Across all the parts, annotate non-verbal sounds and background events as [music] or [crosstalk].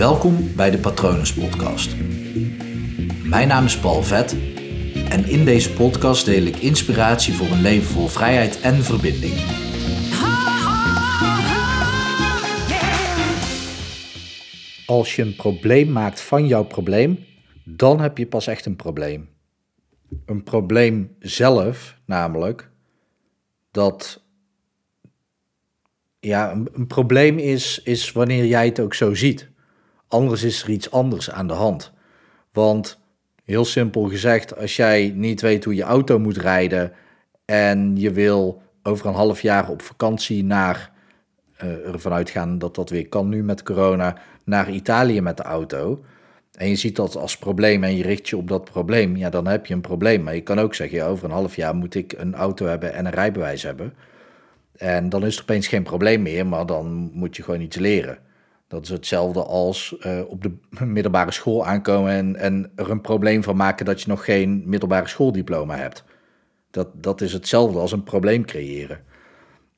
Welkom bij de Patronus Podcast. Mijn naam is Paul Vet en in deze podcast deel ik inspiratie voor een leven vol vrijheid en verbinding. Als je een probleem maakt van jouw probleem, dan heb je pas echt een probleem. Een probleem zelf, namelijk, dat ja, een, een, probleem is, is wanneer jij het ook zo ziet. Anders is er iets anders aan de hand. Want heel simpel gezegd, als jij niet weet hoe je auto moet rijden en je wil over een half jaar op vakantie naar, uh, ervan uitgaan dat dat weer kan nu met corona, naar Italië met de auto. En je ziet dat als probleem en je richt je op dat probleem, ja, dan heb je een probleem. Maar je kan ook zeggen, over een half jaar moet ik een auto hebben en een rijbewijs hebben. En dan is er opeens geen probleem meer, maar dan moet je gewoon iets leren. Dat is hetzelfde als uh, op de middelbare school aankomen en, er een probleem van maken dat je nog geen middelbare schooldiploma hebt. Dat, dat is hetzelfde als een probleem creëren.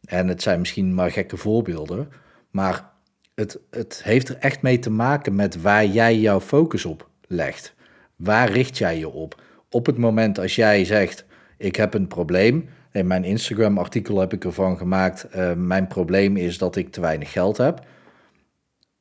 En het zijn misschien maar gekke voorbeelden, maar het, het heeft er echt mee te maken met waar jij jouw focus op legt. Waar richt jij je op? Op het moment als jij zegt: Ik heb een probleem, in mijn Instagram-artikel heb ik ervan gemaakt: uh, Mijn probleem is dat ik te weinig geld heb.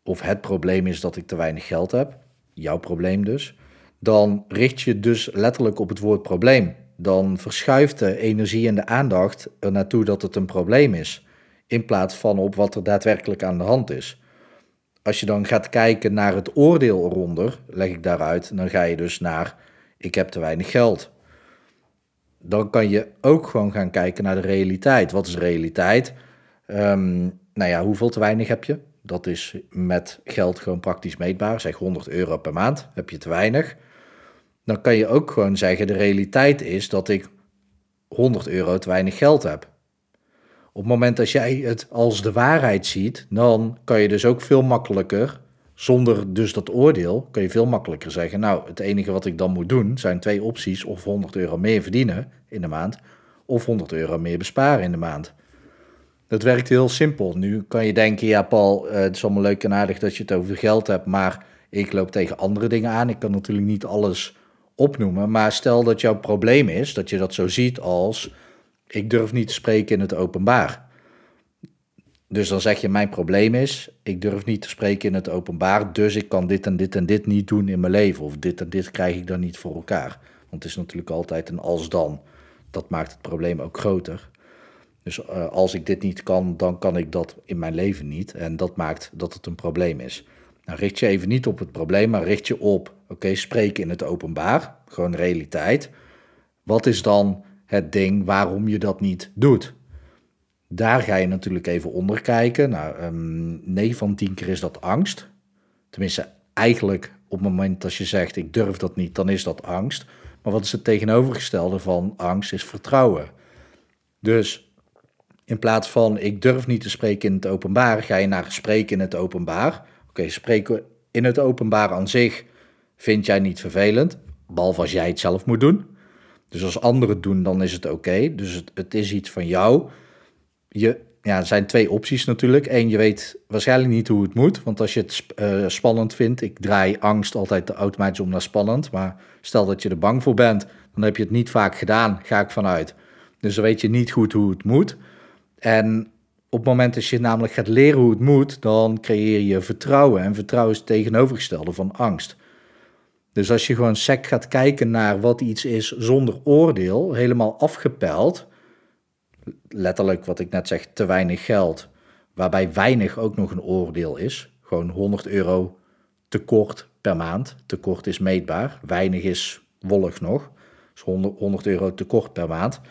Of het probleem is dat ik te weinig geld heb. Jouw probleem dus. Dan richt je dus letterlijk op het woord probleem. Dan verschuift de energie en de aandacht er naartoe dat het een probleem is. In plaats van op wat er daadwerkelijk aan de hand is. Als je dan gaat kijken naar het oordeel eronder, leg ik daaruit, dan ga je dus naar: ik heb te weinig geld dan kan je ook gewoon gaan kijken naar de realiteit. Wat is realiteit? Um, nou ja, hoeveel te weinig heb je? Dat is met geld gewoon praktisch meetbaar. Zeg 100 euro per maand, heb je te weinig. Dan kan je ook gewoon zeggen, de realiteit is dat ik 100 euro te weinig geld heb. Op het moment dat jij het als de waarheid ziet, dan kan je dus ook veel makkelijker zonder dus dat oordeel kun je veel makkelijker zeggen, nou, het enige wat ik dan moet doen zijn twee opties, of 100 euro meer verdienen in de maand, of 100 euro meer besparen in de maand. Dat werkt heel simpel. Nu kan je denken, ja Paul, eh, het is allemaal leuk en aardig dat je het over geld hebt, maar ik loop tegen andere dingen aan. Ik kan natuurlijk niet alles opnoemen, maar stel dat jouw probleem is, dat je dat zo ziet als, ik durf niet te spreken in het openbaar. Dus dan zeg je, mijn probleem is, ik durf niet te spreken in het openbaar, dus ik kan dit en dit en dit niet doen in mijn leven. Of dit en dit krijg ik dan niet voor elkaar. Want het is natuurlijk altijd een als dan. Dat maakt het probleem ook groter. Dus uh, als ik dit niet kan, dan kan ik dat in mijn leven niet. En dat maakt dat het een probleem is. Nou, richt je even niet op het probleem, maar richt je op, oké, spreken in het openbaar, gewoon realiteit. Wat is dan het ding waarom je dat niet doet? Daar ga je natuurlijk even onder kijken. Nou, um, ehm, 9 van 10 keer is dat angst. Tenminste, eigenlijk op het moment dat je zegt ik durf dat niet, dan is dat angst. Maar wat is het tegenovergestelde van angst is vertrouwen. Dus in plaats van ik durf niet te spreken in het openbaar, ga je naar spreken in het openbaar. Oké, spreken in het openbaar aan zich vind jij niet vervelend, behalve als jij het zelf moet doen. Dus als anderen het doen, dan is het oké. Dus het, is iets van jou je, ja, er zijn twee opties natuurlijk. Eén, je weet waarschijnlijk niet hoe het moet. Want als je het uh, spannend vindt, ik draai angst altijd automatisch om naar spannend. Maar stel dat je er bang voor bent, dan heb je het niet vaak gedaan, ga ik vanuit. Dus dan weet je niet goed hoe het moet. En op het moment dat je namelijk gaat leren hoe het moet, dan creëer je vertrouwen. En vertrouwen is het tegenovergestelde van angst. Dus als je gewoon sec gaat kijken naar wat iets is zonder oordeel, helemaal afgepeld, letterlijk wat ik net zeg, te weinig geld. Waarbij weinig ook nog een oordeel is. Gewoon 100 euro tekort per maand. Tekort is meetbaar. Weinig is wollig nog. Dus 100, 100 euro tekort per maand.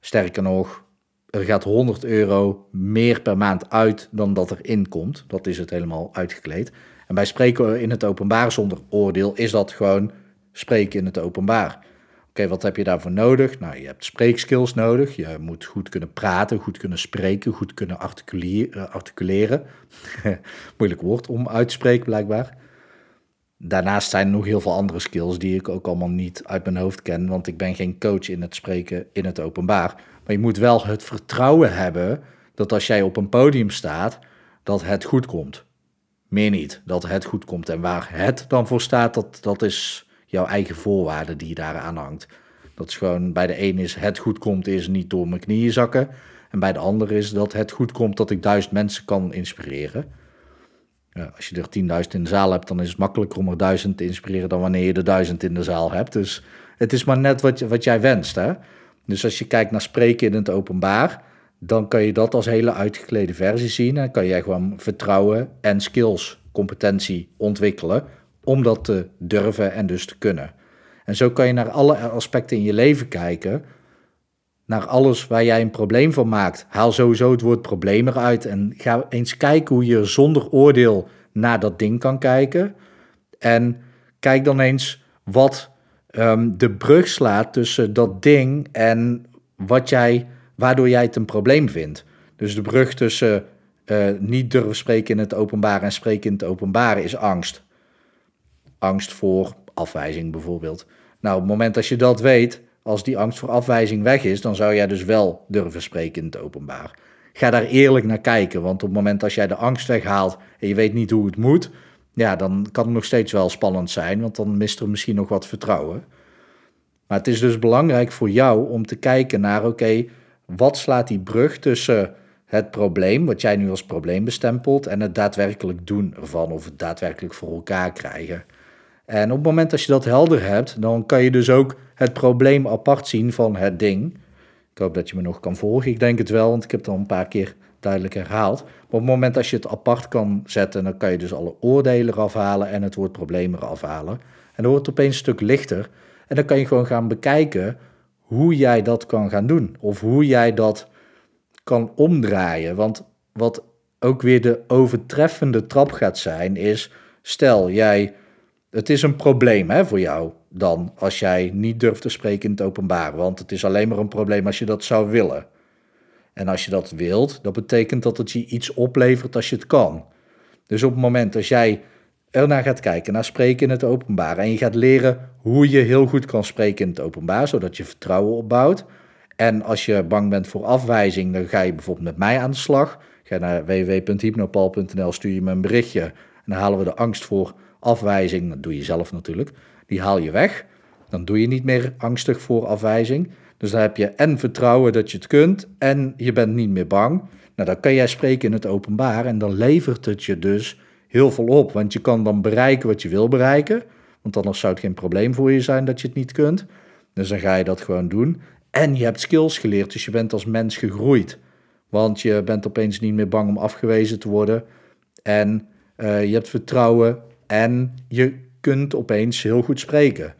Sterker nog, er gaat 100 euro meer per maand uit dan dat er inkomt. Dat is het helemaal uitgekleed. En bij spreken in het openbaar zonder oordeel is dat gewoon spreken in het openbaar. Oké, wat heb je daarvoor nodig? Nou, je hebt spreekskills nodig. Je moet goed kunnen praten, goed kunnen spreken, goed kunnen articuleren. articuleren. [laughs] Moeilijk woord om uit te spreken, blijkbaar. Daarnaast zijn er nog heel veel andere skills die ik ook allemaal niet uit mijn hoofd ken, want ik ben geen coach in het spreken in het openbaar. Maar je moet wel het vertrouwen hebben dat als jij op een podium staat, dat het goed komt. Meer niet. Dat het goed komt. En waar het dan voor staat, dat, dat is jouw eigen voorwaarde die je daaraan hangt. Dat is gewoon, bij de een is het goed komt, is niet door mijn knieën zakken. En bij de ander is dat het goed komt dat ik duizend mensen kan inspireren. Als je er 10.000 in de zaal hebt, dan is het makkelijker om er duizend te inspireren dan wanneer je er duizend in de zaal hebt. Dus het is maar net wat, wat jij wenst. Hè? Dus als je kijkt naar spreken in het openbaar, dan kan je dat als hele uitgeklede versie zien. En kan jij gewoon vertrouwen en skills, competentie ontwikkelen om dat te durven en dus te kunnen. En zo kan je naar alle aspecten in je leven kijken, naar alles waar jij een probleem van maakt. Haal sowieso het woord probleem eruit en ga eens kijken hoe je zonder oordeel naar dat ding kan kijken. En kijk dan eens wat um, de brug slaat tussen dat ding en wat jij, waardoor jij het een probleem vindt. Dus de brug tussen uh, niet durven spreken in het openbaar en spreken in het openbaar is angst. Angst voor afwijzing bijvoorbeeld. Nou, op het moment dat je dat weet, als die angst voor afwijzing weg is, dan zou jij dus wel durven spreken in het openbaar. Ga daar eerlijk naar kijken, want op het moment dat jij de angst weghaalt en je weet niet hoe het moet, ja, dan kan het nog steeds wel spannend zijn, want dan mist er misschien nog wat vertrouwen. Maar het is dus belangrijk voor jou om te kijken naar, oké, wat slaat die brug tussen het probleem, wat jij nu als probleem bestempelt, en het daadwerkelijk doen ervan, of het daadwerkelijk voor elkaar krijgen. En op het moment dat je dat helder hebt, dan kan je dus ook het probleem apart zien van het ding. Ik hoop dat je me nog kan volgen. Ik denk het wel, want ik heb het al een paar keer duidelijk herhaald. Maar op het moment dat je het apart kan zetten, dan kan je dus alle oordelen eraf halen en het woord probleem eraf halen. En dan wordt het opeens een stuk lichter. En dan kan je gewoon gaan bekijken hoe jij dat kan gaan doen. Of hoe jij dat kan omdraaien. Want wat ook weer de overtreffende trap gaat zijn, is stel jij het is een probleem hè, voor jou dan als jij niet durft te spreken in het openbaar. Want het is alleen maar een probleem als je dat zou willen. En als je dat wilt, dat betekent dat het je iets oplevert als je het kan. Dus op het moment dat jij ernaar gaat kijken, naar spreken in het openbaar, en je gaat leren hoe je heel goed kan spreken in het openbaar, zodat je vertrouwen opbouwt. En als je bang bent voor afwijzing, dan ga je bijvoorbeeld met mij aan de slag. Ga naar www.hypnopal.nl, stuur je me een berichtje en dan halen we de angst voor afwijzing, dat doe je zelf natuurlijk, die haal je weg. Dan doe je niet meer angstig voor afwijzing. Dus dan heb je en vertrouwen dat je het kunt en je bent niet meer bang. Nou, dan kan jij spreken in het openbaar en dan levert het je dus heel veel op. Want je kan dan bereiken wat je wil bereiken. Want anders zou het geen probleem voor je zijn dat je het niet kunt. Dus dan ga je dat gewoon doen. En je hebt skills geleerd, dus je bent als mens gegroeid. Want je bent opeens niet meer bang om afgewezen te worden. En uh, je hebt vertrouwen en je kunt opeens heel goed spreken.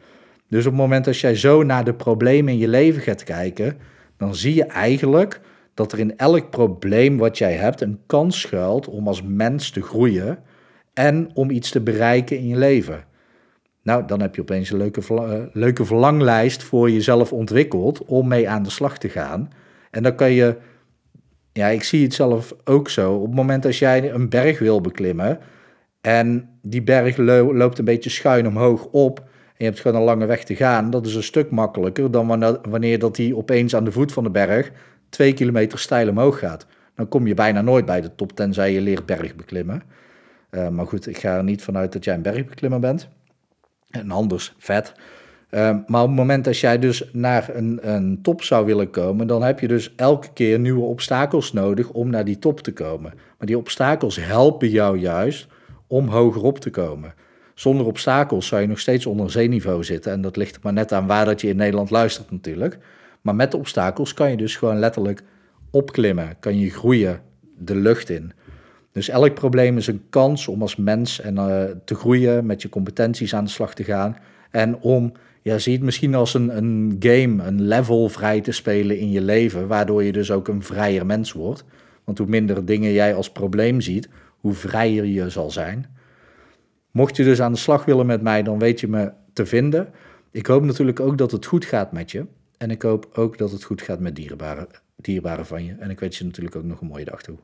Dus op het moment dat jij zo naar de problemen in je leven gaat kijken, dan zie je eigenlijk dat er in elk probleem wat jij hebt een kans schuilt om als mens te groeien en om iets te bereiken in je leven. Nou, dan heb je opeens een leuke, uh, leuke verlanglijst voor jezelf ontwikkeld om mee aan de slag te gaan. En dan kan je, ja, ik zie het zelf ook zo. Op het moment dat jij een berg wil beklimmen, en die berg loopt een beetje schuin omhoog op. En je hebt gewoon een lange weg te gaan. Dat is een stuk makkelijker dan wanneer dat die opeens aan de voet van de berg twee kilometer steil omhoog gaat. Dan kom je bijna nooit bij de top, tenzij je leert bergbeklimmen. Uh, maar goed, ik ga er niet vanuit dat jij een bergbeklimmer bent. En anders, vet. Uh, maar op het moment dat jij dus naar een, een top zou willen komen, dan heb je dus elke keer nieuwe obstakels nodig om naar die top te komen. Maar die obstakels helpen jou juist om hoger op te komen. Zonder obstakels zou je nog steeds onder zeeniveau zitten. En dat ligt maar net aan waar dat je in Nederland luistert natuurlijk. Maar met obstakels kan je dus gewoon letterlijk opklimmen. Kan je groeien de lucht in. Dus elk probleem is een kans om als mens en, uh, te groeien, met je competenties aan de slag te gaan. En om, ja, zie het misschien als een, een game, een level vrij te spelen in je leven. Waardoor je dus ook een vrijer mens wordt. Want hoe minder dingen jij als probleem ziet, hoe vrijer je zal zijn. Mocht je dus aan de slag willen met mij, dan weet je me te vinden. Ik hoop natuurlijk ook dat het goed gaat met je. En ik hoop ook dat het goed gaat met dierbaren, dierbaren van je. En ik wens je natuurlijk ook nog een mooie dag toe.